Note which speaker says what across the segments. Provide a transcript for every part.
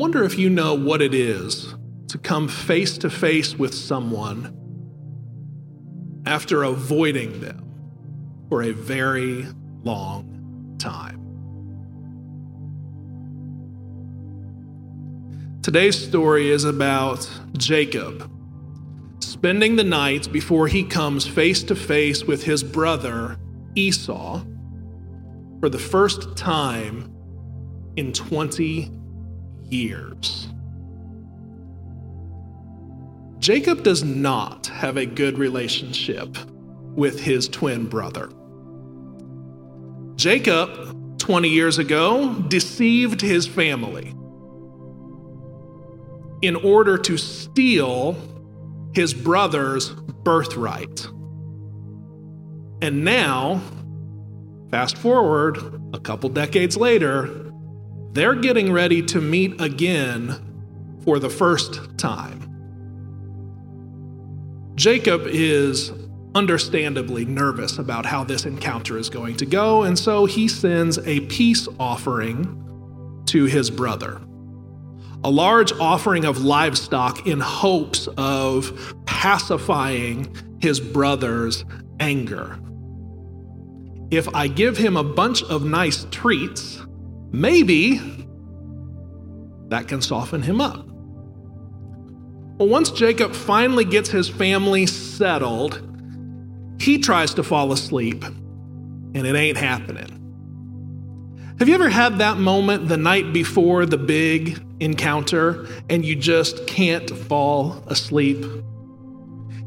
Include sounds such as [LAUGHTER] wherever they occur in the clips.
Speaker 1: Wonder if you know what it is to come face to face with someone after avoiding them for a very long time. Today's story is about Jacob spending the night before he comes face to face with his brother Esau for the first time in 20 years. Jacob does not have a good relationship with his twin brother. Jacob, 20 years ago, deceived his family in order to steal his brother's birthright. And now, fast forward a couple decades later, they're getting ready to meet again for the first time. Jacob is understandably nervous about how this encounter is going to go, and so he sends a peace offering to his brother. A large offering of livestock in hopes of pacifying his brother's anger. If I give him a bunch of nice treats, maybe that can soften him up. Well, once Jacob finally gets his family settled, he tries to fall asleep, and it ain't happening. Have you ever had that moment the night before the big encounter and you just can't fall asleep?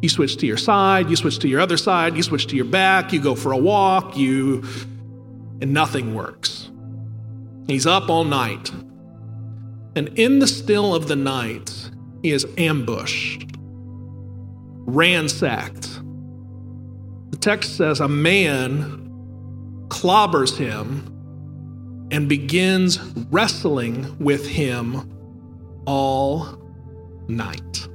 Speaker 1: You switch to your side, you switch to your other side, you switch to your back, you go for a walk, you and nothing works. He's up all night. And in the still of the night, he is ambushed, ransacked. The text says a man clobbers him and begins wrestling with him all night.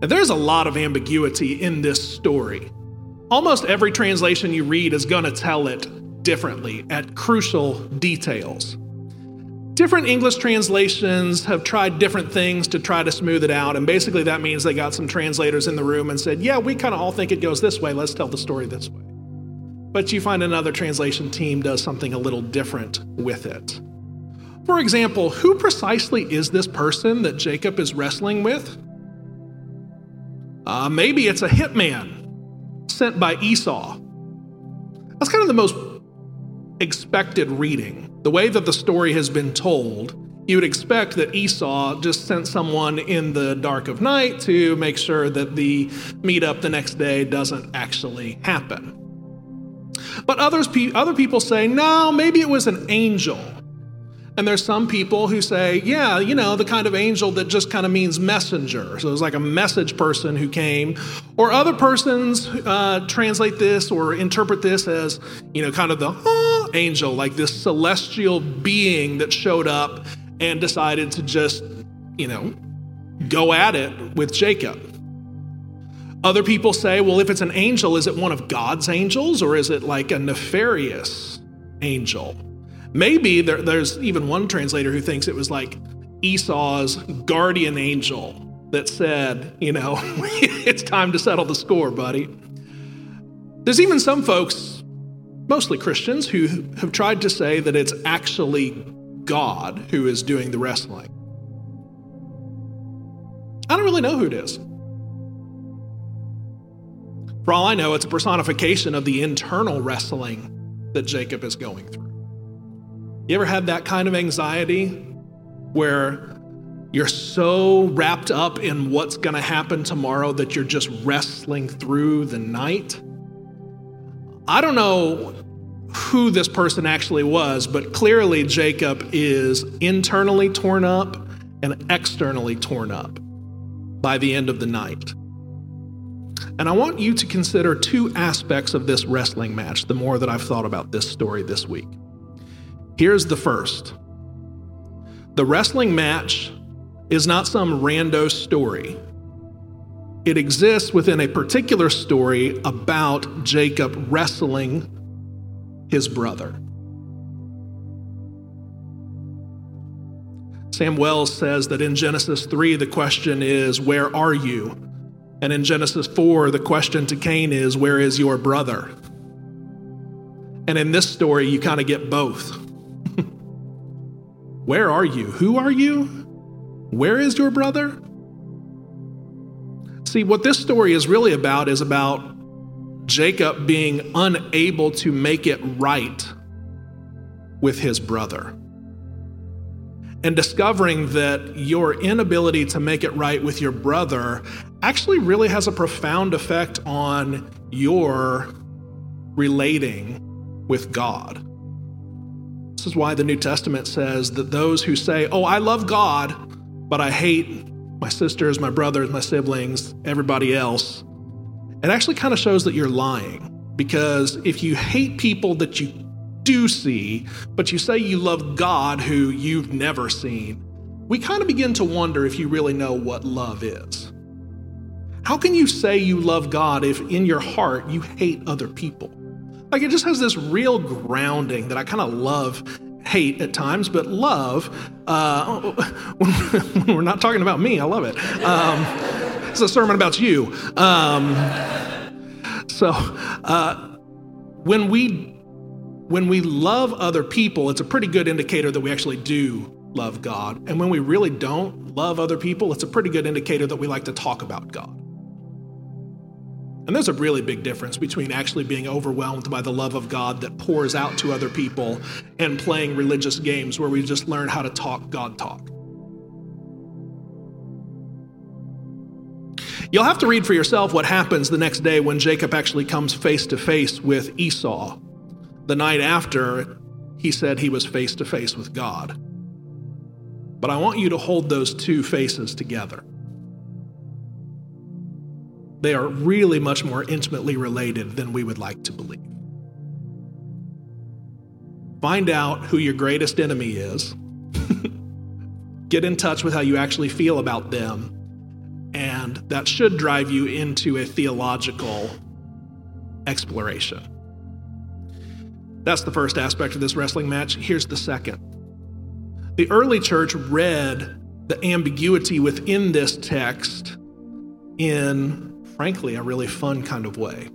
Speaker 1: Now, there's a lot of ambiguity in this story. Almost every translation you read is going to tell it differently at crucial details. Different English translations have tried different things to try to smooth it out, and basically that means they got some translators in the room and said, Yeah, we kind of all think it goes this way, let's tell the story this way. But you find another translation team does something a little different with it. For example, who precisely is this person that Jacob is wrestling with? Uh, maybe it's a hitman sent by Esau. That's kind of the most expected reading. The way that the story has been told, you would expect that Esau just sent someone in the dark of night to make sure that the meetup the next day doesn't actually happen. But others, other people say, no, maybe it was an angel and there's some people who say, yeah, you know, the kind of angel that just kind of means messenger. So it's like a message person who came. Or other persons uh, translate this or interpret this as, you know, kind of the ah, angel, like this celestial being that showed up and decided to just, you know, go at it with Jacob. Other people say, well, if it's an angel, is it one of God's angels or is it like a nefarious angel? Maybe there, there's even one translator who thinks it was like Esau's guardian angel that said, you know, [LAUGHS] it's time to settle the score, buddy. There's even some folks, mostly Christians, who have tried to say that it's actually God who is doing the wrestling. I don't really know who it is. For all I know, it's a personification of the internal wrestling that Jacob is going through. You ever had that kind of anxiety where you're so wrapped up in what's going to happen tomorrow that you're just wrestling through the night? I don't know who this person actually was, but clearly Jacob is internally torn up and externally torn up by the end of the night. And I want you to consider two aspects of this wrestling match the more that I've thought about this story this week. Here's the first the wrestling match is not some rando story. It exists within a particular story about Jacob wrestling his brother. Sam Wells says that in Genesis 3, the question is, Where are you? And in Genesis 4, the question to Cain is, Where is your brother? And in this story, you kind of get both. [LAUGHS] Where are you? Who are you? Where is your brother? See, what this story is really about is about Jacob being unable to make it right with his brother. And discovering that your inability to make it right with your brother actually really has a profound effect on your relating with God. This is why the New Testament says that those who say, Oh, I love God, but I hate my sisters, my brothers, my siblings, everybody else, it actually kind of shows that you're lying. Because if you hate people that you do see, but you say you love God who you've never seen, we kind of begin to wonder if you really know what love is. How can you say you love God if in your heart you hate other people? Like it just has this real grounding that I kind of love hate at times, but love, uh, [LAUGHS] when we're not talking about me, I love it. Um, it's a sermon about you. Um, so uh, when we when we love other people, it's a pretty good indicator that we actually do love God. And when we really don't love other people, it's a pretty good indicator that we like to talk about God. And there's a really big difference between actually being overwhelmed by the love of God that pours out to other people and playing religious games where we just learn how to talk God talk. You'll have to read for yourself what happens the next day when Jacob actually comes face to face with Esau. The night after, he said he was face to face with God. But I want you to hold those two faces together. They are really much more intimately related than we would like to believe. Find out who your greatest enemy is. [LAUGHS] Get in touch with how you actually feel about them. And that should drive you into a theological exploration. That's the first aspect of this wrestling match. Here's the second. The early church read the ambiguity within this text in frankly, a really fun kind of way.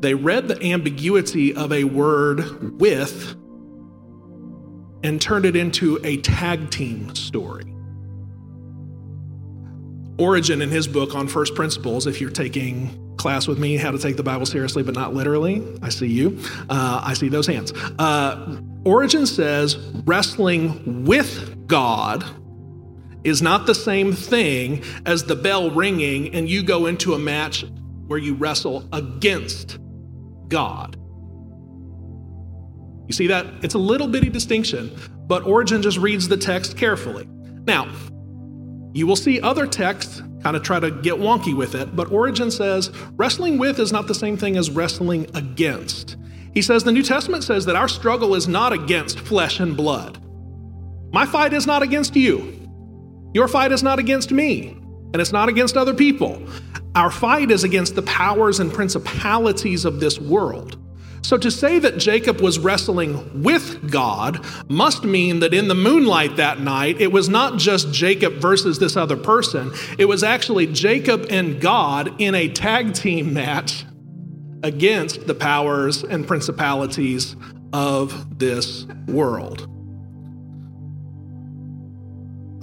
Speaker 1: They read the ambiguity of a word with and turned it into a tag team story. Origen, in his book on first principles, if you're taking class with me, how to take the Bible seriously but not literally, I see you. Uh, I see those hands. Uh, Origen says wrestling with God is not the same thing as the bell ringing and you go into a match where you wrestle against God. You see that? It's a little bitty distinction, but Origen just reads the text carefully. Now, you will see other texts kind of try to get wonky with it, but Origen says wrestling with is not the same thing as wrestling against. He says the New Testament says that our struggle is not against flesh and blood. My fight is not against you. Your fight is not against me, and it's not against other people. Our fight is against the powers and principalities of this world. So to say that Jacob was wrestling with God must mean that in the moonlight that night, it was not just Jacob versus this other person, it was actually Jacob and God in a tag team match against the powers and principalities of this world.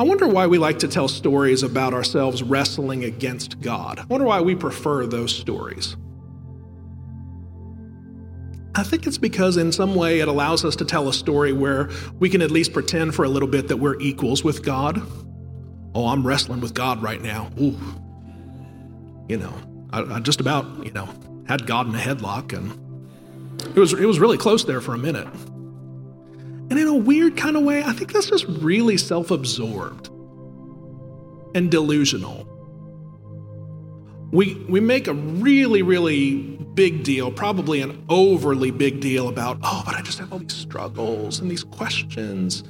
Speaker 1: I wonder why we like to tell stories about ourselves wrestling against God. I wonder why we prefer those stories. I think it's because, in some way, it allows us to tell a story where we can at least pretend for a little bit that we're equals with God. Oh, I'm wrestling with God right now. Ooh. You know, I, I just about, you know, had God in a headlock, and it was, it was really close there for a minute. And in a weird kind of way, I think that's just really self absorbed and delusional. We, we make a really, really big deal, probably an overly big deal about, oh, but I just have all these struggles and these questions.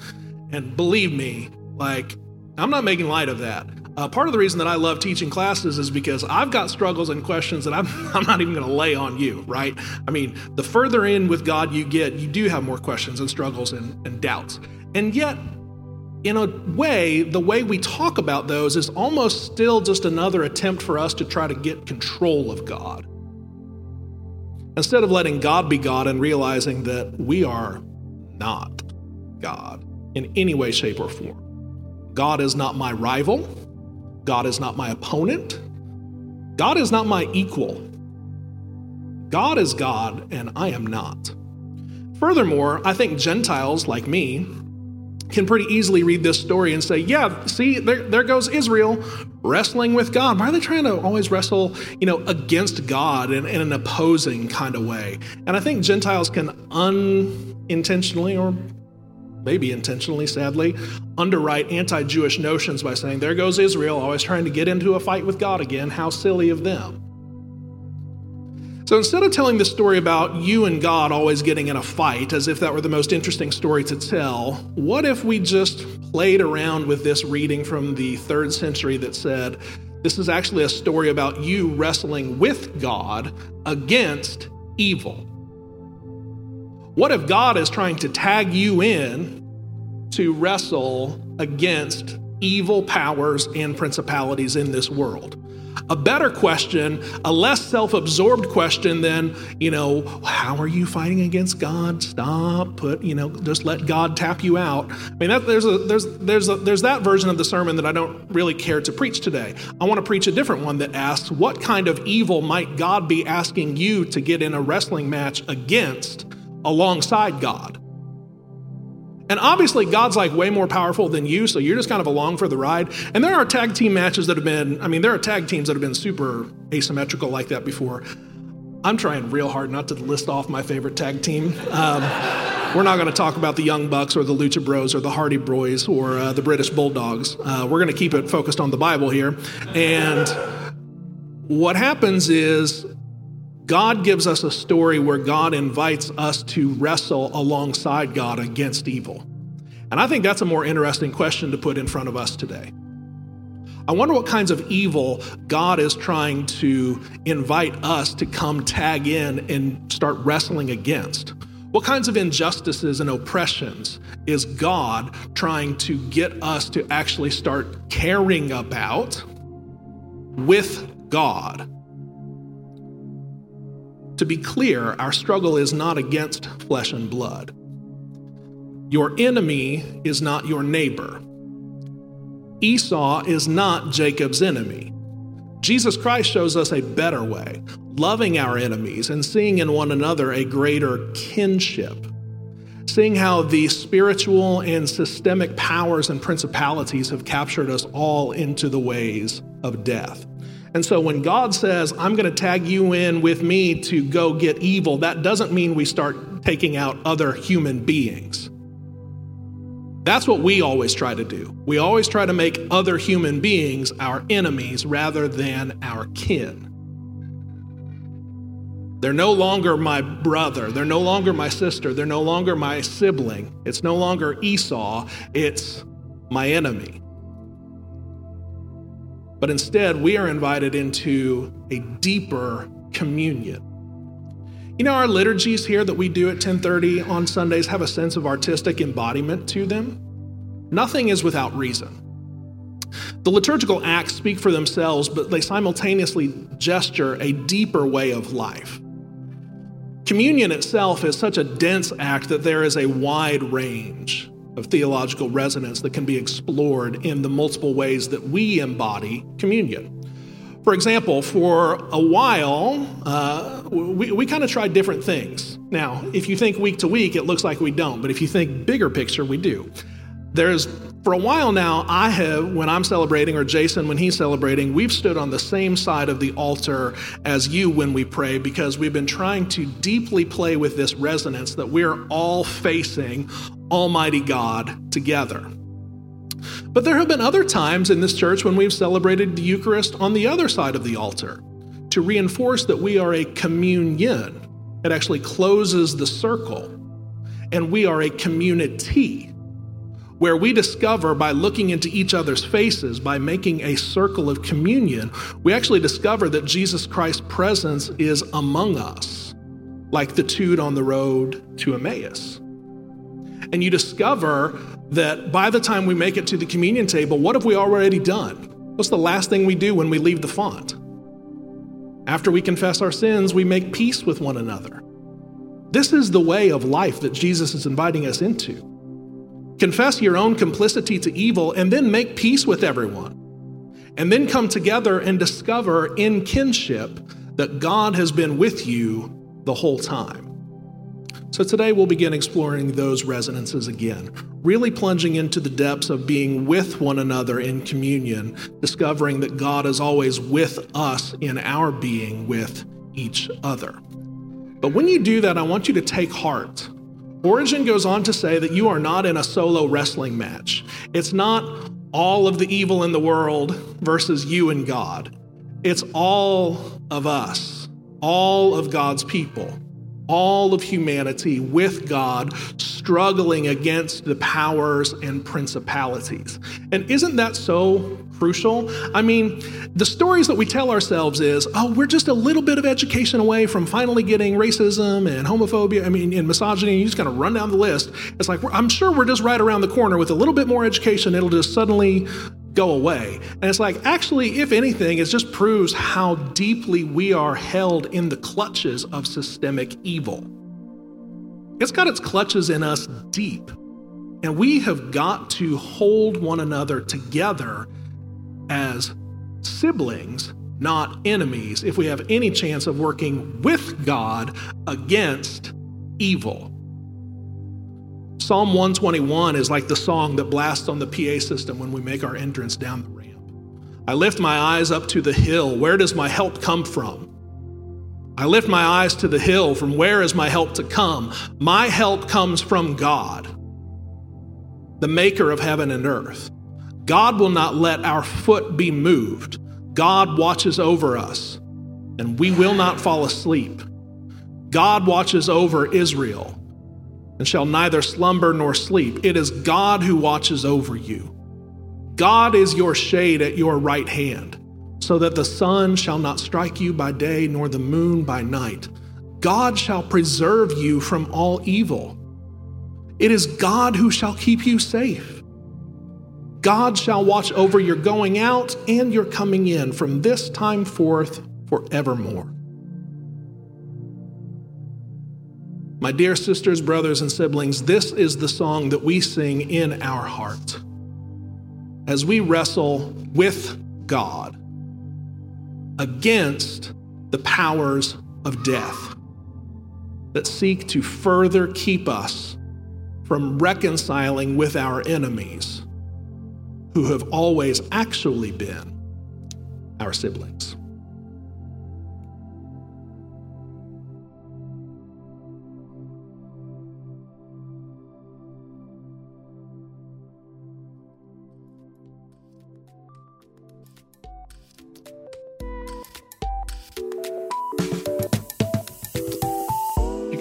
Speaker 1: And believe me, like, I'm not making light of that. Uh, part of the reason that I love teaching classes is because I've got struggles and questions that I'm, [LAUGHS] I'm not even going to lay on you, right? I mean, the further in with God you get, you do have more questions and struggles and, and doubts. And yet, in a way, the way we talk about those is almost still just another attempt for us to try to get control of God. Instead of letting God be God and realizing that we are not God in any way, shape, or form. God is not my rival. God is not my opponent. God is not my equal. God is God, and I am not. Furthermore, I think Gentiles like me can pretty easily read this story and say, yeah, see, there, there goes Israel wrestling with God. Why are they trying to always wrestle, you know, against God in, in an opposing kind of way? And I think Gentiles can unintentionally or maybe intentionally, sadly, underwrite anti Jewish notions by saying, there goes Israel, always trying to get into a fight with God again. How silly of them. So instead of telling the story about you and God always getting in a fight as if that were the most interesting story to tell, what if we just played around with this reading from the third century that said, this is actually a story about you wrestling with God against evil? What if God is trying to tag you in to wrestle against evil powers and principalities in this world? a better question, a less self absorbed question than, you know, how are you fighting against God? Stop, put, you know, just let God tap you out. I mean, that, there's, a, there's, there's, a, there's that version of the sermon that I don't really care to preach today. I want to preach a different one that asks, what kind of evil might God be asking you to get in a wrestling match against alongside God? And obviously, God's like way more powerful than you, so you're just kind of along for the ride. And there are tag team matches that have been, I mean, there are tag teams that have been super asymmetrical like that before. I'm trying real hard not to list off my favorite tag team. Um, we're not going to talk about the Young Bucks or the Lucha Bros or the Hardy Boyz or uh, the British Bulldogs. Uh, we're going to keep it focused on the Bible here. And what happens is God gives us a story where God invites us to wrestle alongside God against evil. And I think that's a more interesting question to put in front of us today. I wonder what kinds of evil God is trying to invite us to come tag in and start wrestling against. What kinds of injustices and oppressions is God trying to get us to actually start caring about with God? To be clear, our struggle is not against flesh and blood. Your enemy is not your neighbor. Esau is not Jacob's enemy. Jesus Christ shows us a better way, loving our enemies and seeing in one another a greater kinship. Seeing how the spiritual and systemic powers and principalities have captured us all into the ways of death. And so when God says, I'm going to tag you in with me to go get evil, that doesn't mean we start taking out other human beings. That's what we always try to do. We always try to make other human beings our enemies rather than our kin. They're no longer my brother. They're no longer my sister. They're no longer my sibling. It's no longer Esau. It's my enemy. But instead, we are invited into a deeper communion. You know, our liturgies here that we do at 1030 on Sundays have a sense of artistic embodiment to them. Nothing is without reason. The liturgical acts speak for themselves, but they simultaneously gesture a deeper way of life. Communion itself is such a dense act that there is a wide range of theological resonance that can be explored in the multiple ways that we embody communion. For example, for a while, uh, we, we kind of tried different things. Now, if you think week to week, it looks like we don't, but if you think bigger picture, we do. There's, for a while now, I have, when I'm celebrating, or Jason when he's celebrating, we've stood on the same side of the altar as you when we pray because we've been trying to deeply play with this resonance that we're all facing Almighty God together. But there have been other times in this church when we've celebrated the Eucharist on the other side of the altar to reinforce that we are a communion. It actually closes the circle. And we are a community where we discover by looking into each other's faces, by making a circle of communion, we actually discover that Jesus Christ's presence is among us, like the dude on the road to Emmaus. And you discover that by the time we make it to the communion table, what have we already done? What's the last thing we do when we leave the font? After we confess our sins, we make peace with one another. This is the way of life that Jesus is inviting us into. Confess your own complicity to evil and then make peace with everyone. And then come together and discover in kinship that God has been with you the whole time. So today we'll begin exploring those resonances again, really plunging into the depths of being with one another in communion, discovering that God is always with us in our being with each other. But when you do that, I want you to take heart. Origen goes on to say that you are not in a solo wrestling match. It's not all of the evil in the world versus you and God. It's all of us, all of God's people all of humanity with God struggling against the powers and principalities. And isn't that so crucial? I mean, the stories that we tell ourselves is, oh, we're just a little bit of education away from finally getting racism and homophobia, I mean, and misogyny. You just kind of run down the list. It's like, I'm sure we're just right around the corner with a little bit more education. It'll just suddenly go away. And it's like, actually, if anything, it just proves how deeply we are held in the clutches of systemic evil. It's got its clutches in us deep. And we have got to hold one another together as siblings, not enemies, if we have any chance of working with God against evil. Psalm 121 is like the song that blasts on the PA system when we make our entrance down the ramp. I lift my eyes up to the hill. Where does my help come from? I lift my eyes to the hill. From where is my help to come? My help comes from God, the maker of heaven and earth. God will not let our foot be moved. God watches over us, and we will not fall asleep. God watches over Israel and shall neither slumber nor sleep. It is God who watches over you. God is your shade at your right hand, so that the sun shall not strike you by day nor the moon by night. God shall preserve you from all evil. It is God who shall keep you safe. God shall watch over your going out and your coming in from this time forth forevermore. My dear sisters, brothers, and siblings, this is the song that we sing in our heart as we wrestle with God against the powers of death that seek to further keep us from reconciling with our enemies who have always actually been our siblings.